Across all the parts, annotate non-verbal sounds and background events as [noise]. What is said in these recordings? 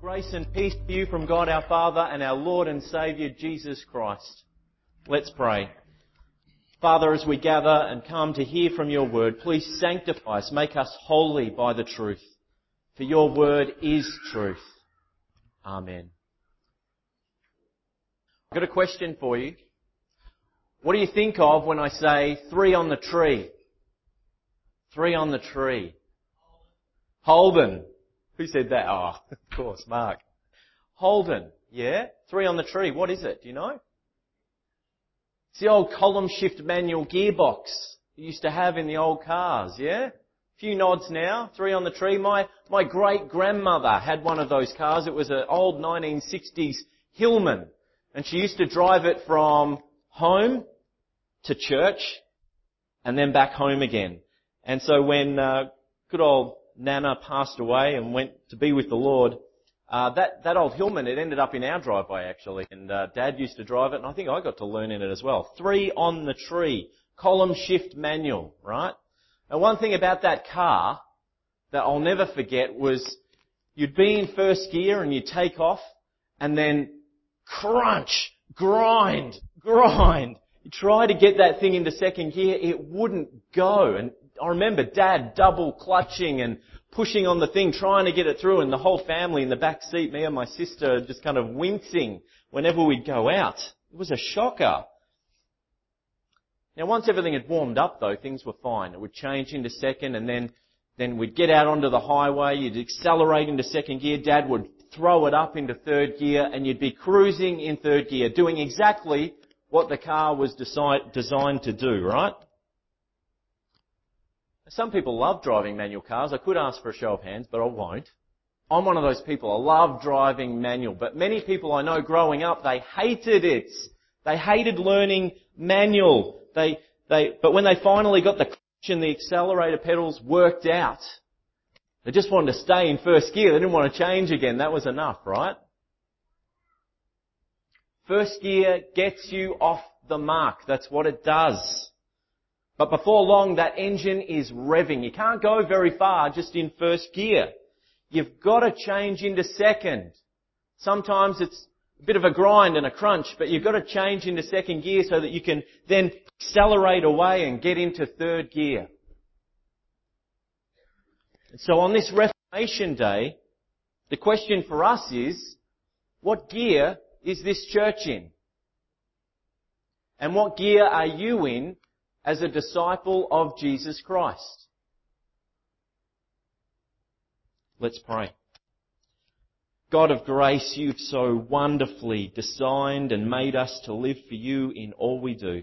Grace and peace to you from God our Father and our Lord and Saviour Jesus Christ. Let's pray. Father, as we gather and come to hear from your word, please sanctify us, make us holy by the truth. For your word is truth. Amen. I've got a question for you. What do you think of when I say three on the tree? Three on the tree. Holden. Who said that? Oh, of course, Mark. Holden. Yeah? Three on the tree. What is it? Do you know? It's the old column shift manual gearbox you used to have in the old cars, yeah? A few nods now, three on the tree. My, my great grandmother had one of those cars. It was an old 1960s Hillman. And she used to drive it from home to church and then back home again. And so when uh, good old Nana passed away and went to be with the Lord, uh, that, that old Hillman, it ended up in our driveway actually, and uh, Dad used to drive it, and I think I got to learn in it as well. Three on the tree, column shift manual, right? And one thing about that car that I'll never forget was you'd be in first gear and you'd take off, and then crunch, grind, [laughs] grind. You try to get that thing into second gear, it wouldn't go. And I remember Dad double clutching and pushing on the thing, trying to get it through, and the whole family in the back seat, me and my sister, just kind of wincing whenever we'd go out. It was a shocker. Now, once everything had warmed up, though, things were fine. It would change into second, and then then we'd get out onto the highway. You'd accelerate into second gear. Dad would throw it up into third gear, and you'd be cruising in third gear, doing exactly what the car was desi- designed to do, right? Some people love driving manual cars. I could ask for a show of hands, but I won't. I'm one of those people. I love driving manual. But many people I know growing up, they hated it. They hated learning manual. They, they, but when they finally got the clutch and the accelerator pedals worked out, they just wanted to stay in first gear. They didn't want to change again. That was enough, right? First gear gets you off the mark. That's what it does. But before long, that engine is revving. You can't go very far just in first gear. You've got to change into second. Sometimes it's a bit of a grind and a crunch, but you've got to change into second gear so that you can then accelerate away and get into third gear. So on this Reformation Day, the question for us is, what gear is this church in? And what gear are you in as a disciple of Jesus Christ. Let's pray. God of grace, you've so wonderfully designed and made us to live for you in all we do.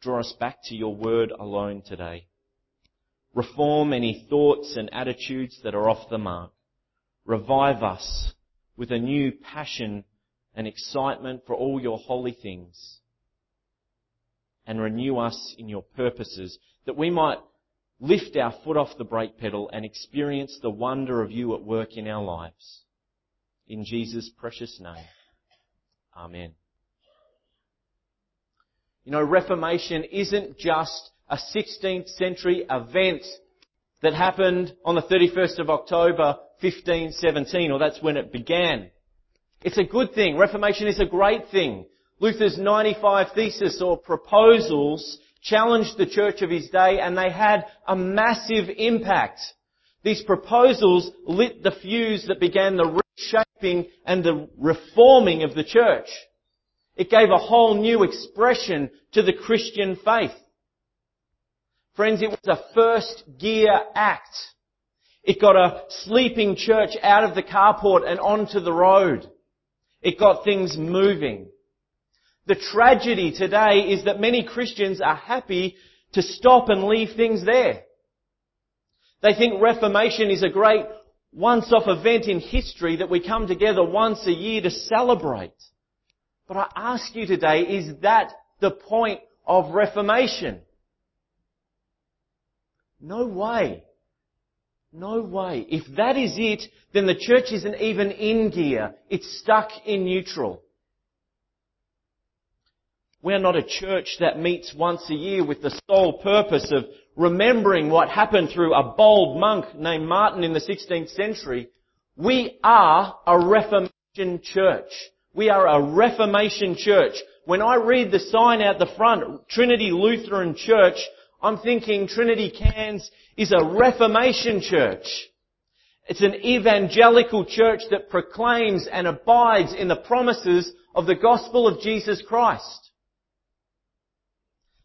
Draw us back to your word alone today. Reform any thoughts and attitudes that are off the mark. Revive us with a new passion and excitement for all your holy things and renew us in your purposes, that we might lift our foot off the brake pedal and experience the wonder of you at work in our lives. In Jesus' precious name. Amen. You know, Reformation isn't just a 16th century event that happened on the 31st of October 1517, or that's when it began. It's a good thing. Reformation is a great thing. Luther's 95 theses or proposals challenged the church of his day and they had a massive impact. These proposals lit the fuse that began the reshaping and the reforming of the church. It gave a whole new expression to the Christian faith. Friends, it was a first gear act. It got a sleeping church out of the carport and onto the road. It got things moving. The tragedy today is that many Christians are happy to stop and leave things there. They think Reformation is a great once-off event in history that we come together once a year to celebrate. But I ask you today, is that the point of Reformation? No way. No way. If that is it, then the church isn't even in gear. It's stuck in neutral. We're not a church that meets once a year with the sole purpose of remembering what happened through a bold monk named Martin in the 16th century. We are a Reformation church. We are a Reformation church. When I read the sign out the front, Trinity Lutheran Church, I'm thinking Trinity Cairns is a Reformation church. It's an evangelical church that proclaims and abides in the promises of the gospel of Jesus Christ.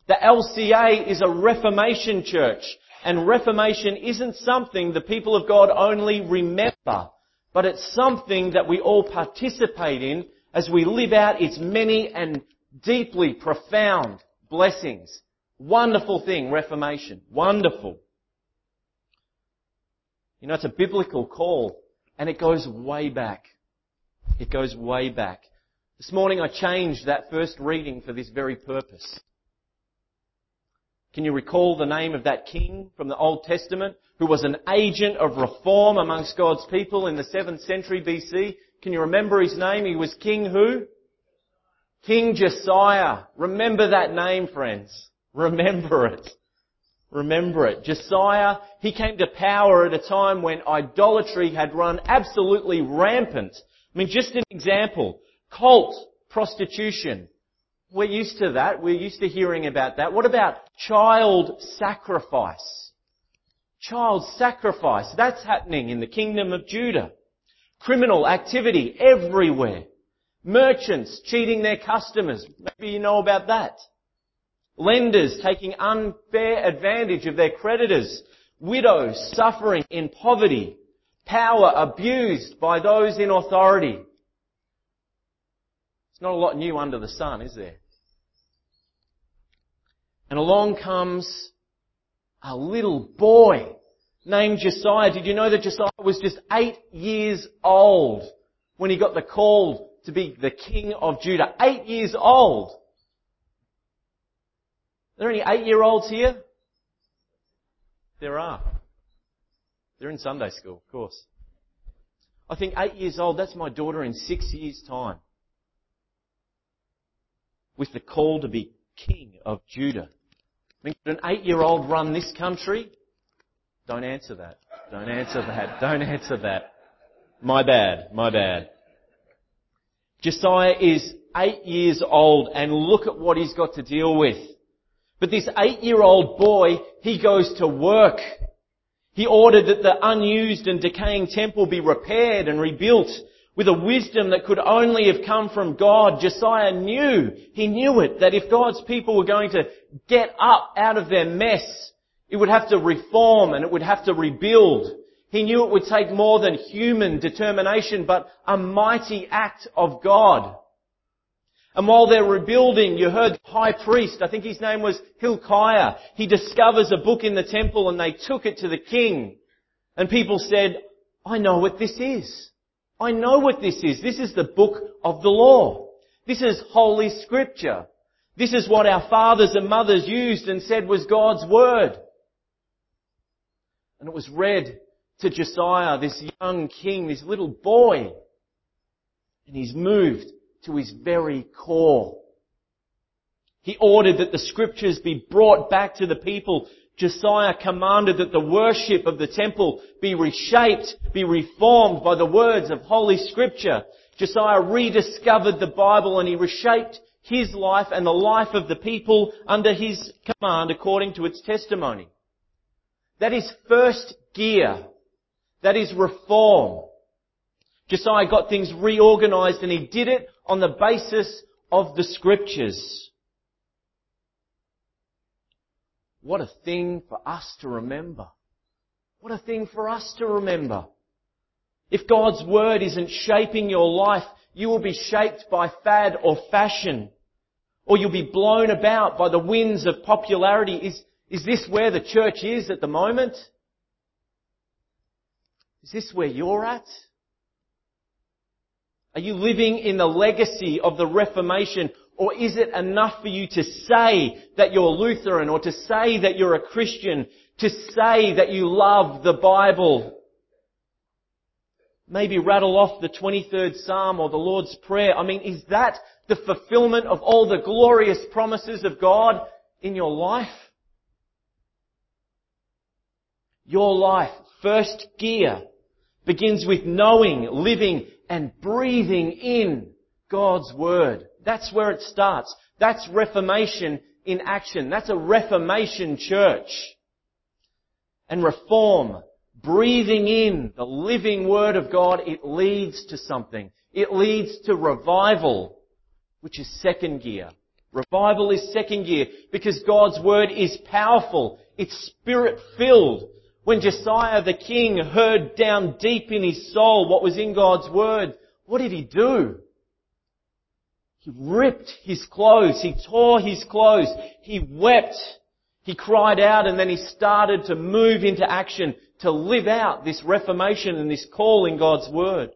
The LCA is a Reformation church, and Reformation isn't something the people of God only remember, but it's something that we all participate in as we live out its many and deeply profound blessings. Wonderful thing, Reformation. Wonderful. You know, it's a biblical call, and it goes way back. It goes way back. This morning I changed that first reading for this very purpose. Can you recall the name of that king from the Old Testament who was an agent of reform amongst God's people in the 7th century BC? Can you remember his name? He was King who? King Josiah. Remember that name, friends. Remember it. Remember it. Josiah, he came to power at a time when idolatry had run absolutely rampant. I mean, just an example. Cult prostitution. We're used to that. We're used to hearing about that. What about child sacrifice? Child sacrifice. That's happening in the kingdom of Judah. Criminal activity everywhere. Merchants cheating their customers. Maybe you know about that. Lenders taking unfair advantage of their creditors. Widows suffering in poverty. Power abused by those in authority. It's not a lot new under the sun, is there? And along comes a little boy named Josiah. Did you know that Josiah was just eight years old when he got the call to be the king of Judah? Eight years old. Are there any eight-year-olds here? There are. They're in Sunday school, of course. I think eight years old, that's my daughter in six years' time. With the call to be king of Judah. I mean, could an eight-year-old run this country? Don't answer that. Don't answer that. Don't answer that. My bad. My bad. Josiah is eight years old and look at what he's got to deal with. But this eight-year-old boy, he goes to work. He ordered that the unused and decaying temple be repaired and rebuilt with a wisdom that could only have come from God. Josiah knew, he knew it, that if God's people were going to get up out of their mess, it would have to reform and it would have to rebuild. He knew it would take more than human determination, but a mighty act of God. And while they're rebuilding, you heard the high priest, I think his name was Hilkiah, he discovers a book in the temple and they took it to the king. And people said, I know what this is. I know what this is. This is the book of the law. This is Holy Scripture. This is what our fathers and mothers used and said was God's Word. And it was read to Josiah, this young king, this little boy. And he's moved to his very core. He ordered that the scriptures be brought back to the people Josiah commanded that the worship of the temple be reshaped, be reformed by the words of Holy Scripture. Josiah rediscovered the Bible and he reshaped his life and the life of the people under his command according to its testimony. That is first gear. That is reform. Josiah got things reorganized and he did it on the basis of the scriptures. What a thing for us to remember. What a thing for us to remember. If God's Word isn't shaping your life, you will be shaped by fad or fashion. Or you'll be blown about by the winds of popularity. Is, is this where the church is at the moment? Is this where you're at? Are you living in the legacy of the Reformation or is it enough for you to say that you're Lutheran or to say that you're a Christian, to say that you love the Bible? Maybe rattle off the 23rd Psalm or the Lord's Prayer. I mean, is that the fulfillment of all the glorious promises of God in your life? Your life, first gear. begins with knowing, living, and breathing in God's Word. That's where it starts. That's Reformation in action. That's a Reformation church. And reform, breathing in the living Word of God, it leads to something. It leads to revival, which is second gear. Revival is second gear because God's Word is powerful. It's spirit filled. When Josiah the king heard down deep in his soul what was in God's Word, what did he do? He ripped his clothes. He tore his clothes. He wept. He cried out and then he started to move into action to live out this reformation and this call in God's Word.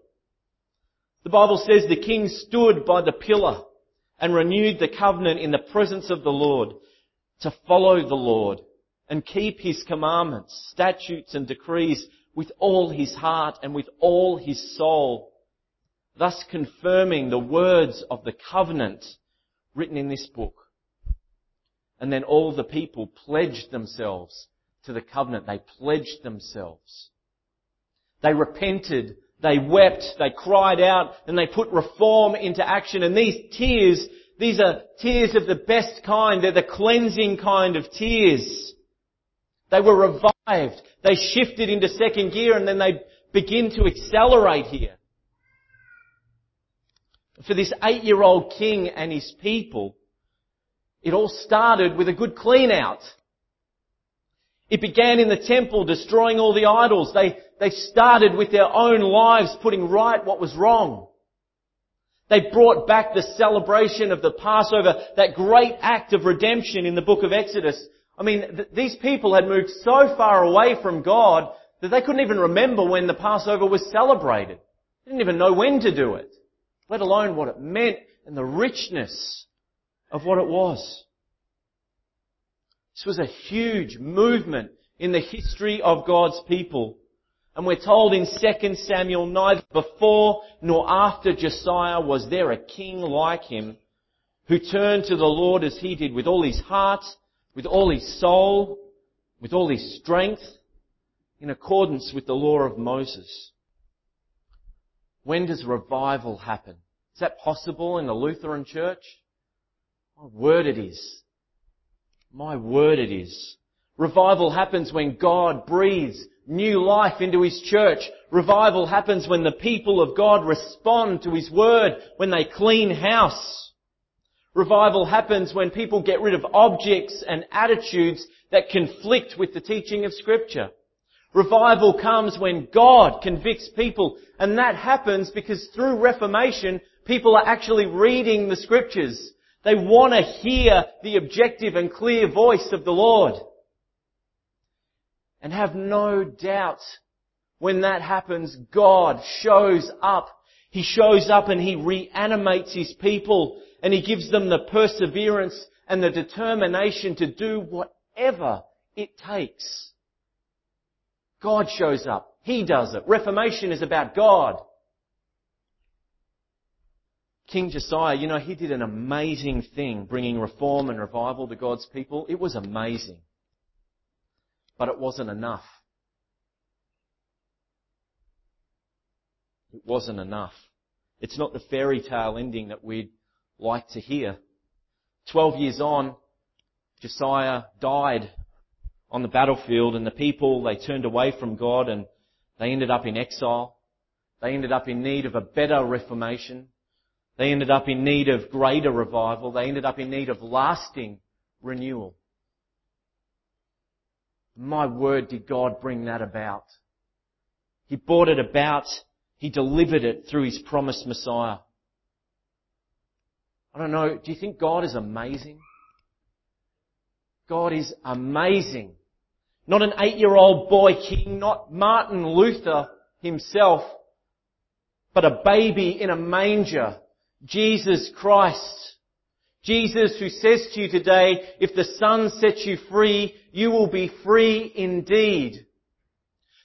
The Bible says the king stood by the pillar and renewed the covenant in the presence of the Lord to follow the Lord and keep his commandments, statutes and decrees with all his heart and with all his soul, thus confirming the words of the covenant written in this book. And then all the people pledged themselves to the covenant. They pledged themselves. They repented, they wept, they cried out, and they put reform into action. And these tears, these are tears of the best kind. They're the cleansing kind of tears. They were revived. They shifted into second gear and then they begin to accelerate here. For this eight-year-old king and his people, it all started with a good clean out. It began in the temple, destroying all the idols. They, they started with their own lives, putting right what was wrong. They brought back the celebration of the Passover, that great act of redemption in the book of Exodus. I mean, th- these people had moved so far away from God that they couldn't even remember when the Passover was celebrated. They didn't even know when to do it, let alone what it meant and the richness of what it was. This was a huge movement in the history of God's people. And we're told in 2 Samuel, neither before nor after Josiah was there a king like him who turned to the Lord as he did with all his heart with all his soul, with all his strength, in accordance with the law of Moses. When does revival happen? Is that possible in the Lutheran church? My word it is. My word it is. Revival happens when God breathes new life into His church. Revival happens when the people of God respond to His word, when they clean house. Revival happens when people get rid of objects and attitudes that conflict with the teaching of scripture. Revival comes when God convicts people and that happens because through Reformation people are actually reading the scriptures. They want to hear the objective and clear voice of the Lord. And have no doubt when that happens, God shows up. He shows up and He reanimates His people and He gives them the perseverance and the determination to do whatever it takes. God shows up. He does it. Reformation is about God. King Josiah, you know, he did an amazing thing bringing reform and revival to God's people. It was amazing. But it wasn't enough. It wasn't enough. It's not the fairy tale ending that we'd like to hear. Twelve years on, Josiah died on the battlefield and the people, they turned away from God and they ended up in exile. They ended up in need of a better reformation. They ended up in need of greater revival. They ended up in need of lasting renewal. My word, did God bring that about? He brought it about. He delivered it through His promised Messiah. I don't know, do you think God is amazing? God is amazing. Not an eight-year-old boy king, not Martin Luther himself, but a baby in a manger, Jesus Christ. Jesus who says to you today, if the Son sets you free, you will be free indeed.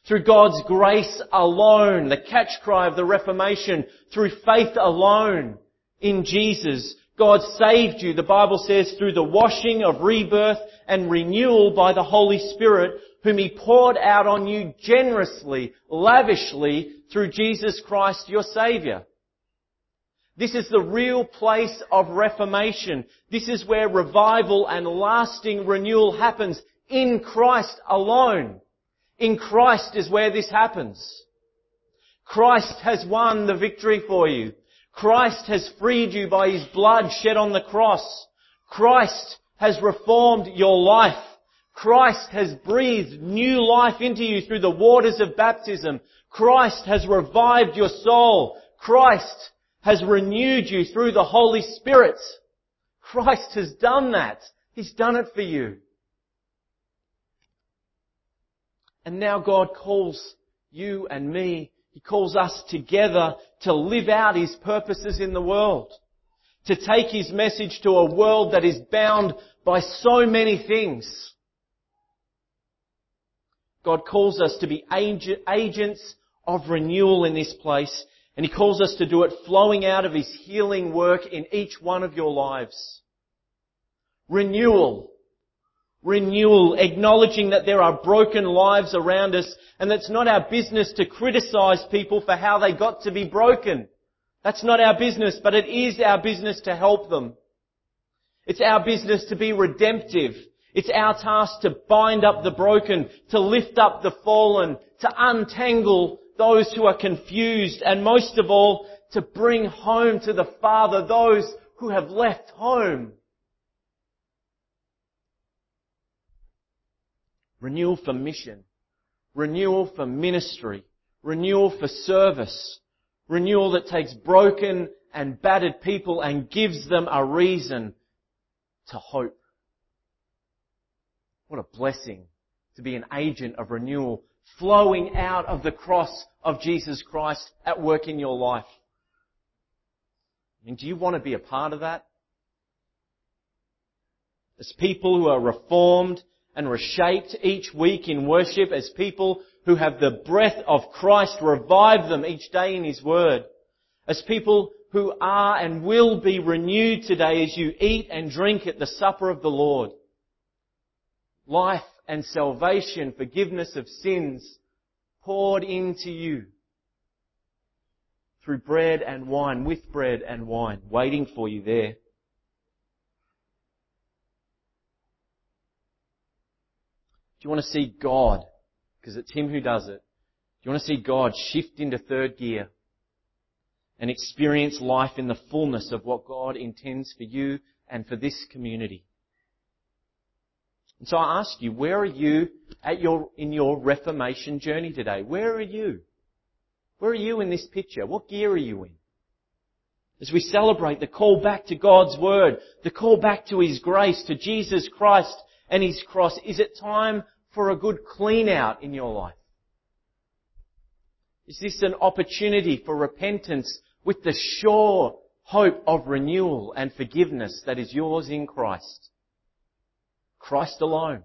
Through God's grace alone, the catch cry of the Reformation, through faith alone, in Jesus, God saved you, the Bible says, through the washing of rebirth and renewal by the Holy Spirit, whom He poured out on you generously, lavishly, through Jesus Christ your Saviour. This is the real place of reformation. This is where revival and lasting renewal happens in Christ alone. In Christ is where this happens. Christ has won the victory for you. Christ has freed you by His blood shed on the cross. Christ has reformed your life. Christ has breathed new life into you through the waters of baptism. Christ has revived your soul. Christ has renewed you through the Holy Spirit. Christ has done that. He's done it for you. And now God calls you and me, He calls us together to live out His purposes in the world. To take His message to a world that is bound by so many things. God calls us to be agents of renewal in this place and He calls us to do it flowing out of His healing work in each one of your lives. Renewal. Renewal, acknowledging that there are broken lives around us and it's not our business to criticize people for how they got to be broken. That's not our business, but it is our business to help them. It's our business to be redemptive. It's our task to bind up the broken, to lift up the fallen, to untangle those who are confused, and most of all, to bring home to the Father those who have left home. Renewal for mission. Renewal for ministry. Renewal for service. Renewal that takes broken and battered people and gives them a reason to hope. What a blessing to be an agent of renewal flowing out of the cross of Jesus Christ at work in your life. I mean, do you want to be a part of that? As people who are reformed and reshaped each week in worship, as people who have the breath of Christ revive them each day in His Word, as people who are and will be renewed today as you eat and drink at the supper of the Lord. Life and salvation, forgiveness of sins poured into you through bread and wine, with bread and wine, waiting for you there. You want to see God? Because it's Him who does it. Do you want to see God shift into third gear and experience life in the fullness of what God intends for you and for this community? And so I ask you, where are you at your, in your Reformation journey today? Where are you? Where are you in this picture? What gear are you in? As we celebrate the call back to God's Word, the call back to His grace, to Jesus Christ and His cross, is it time for a good clean out in your life? Is this an opportunity for repentance with the sure hope of renewal and forgiveness that is yours in Christ? Christ alone.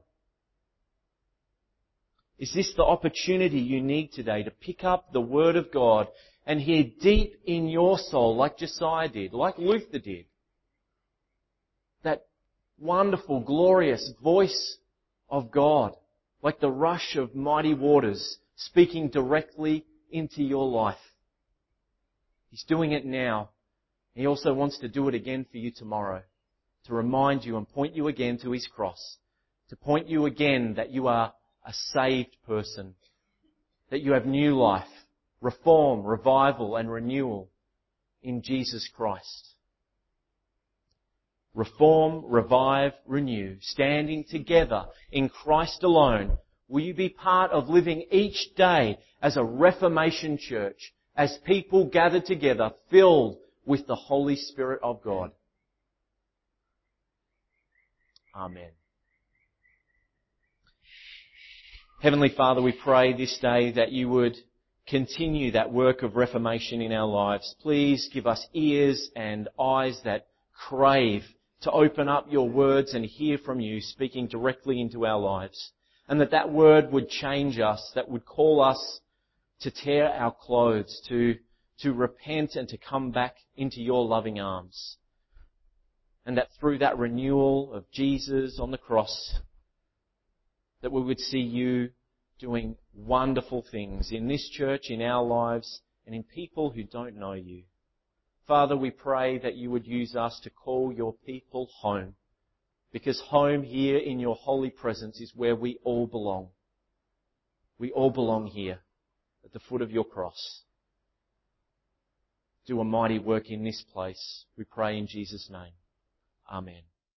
Is this the opportunity you need today to pick up the Word of God and hear deep in your soul, like Josiah did, like Luther did, that wonderful, glorious voice of God, like the rush of mighty waters speaking directly into your life. He's doing it now. He also wants to do it again for you tomorrow to remind you and point you again to His cross, to point you again that you are a saved person, that you have new life, reform, revival and renewal in Jesus Christ. Reform, revive, renew, standing together in Christ alone. Will you be part of living each day as a Reformation church, as people gathered together filled with the Holy Spirit of God? Amen. Heavenly Father, we pray this day that you would continue that work of reformation in our lives. Please give us ears and eyes that crave to open up your words and hear from you speaking directly into our lives. And that that word would change us, that would call us to tear our clothes, to, to repent and to come back into your loving arms. And that through that renewal of Jesus on the cross, that we would see you doing wonderful things in this church, in our lives, and in people who don't know you. Father, we pray that you would use us to call your people home. Because home here in your holy presence is where we all belong. We all belong here at the foot of your cross. Do a mighty work in this place. We pray in Jesus' name. Amen.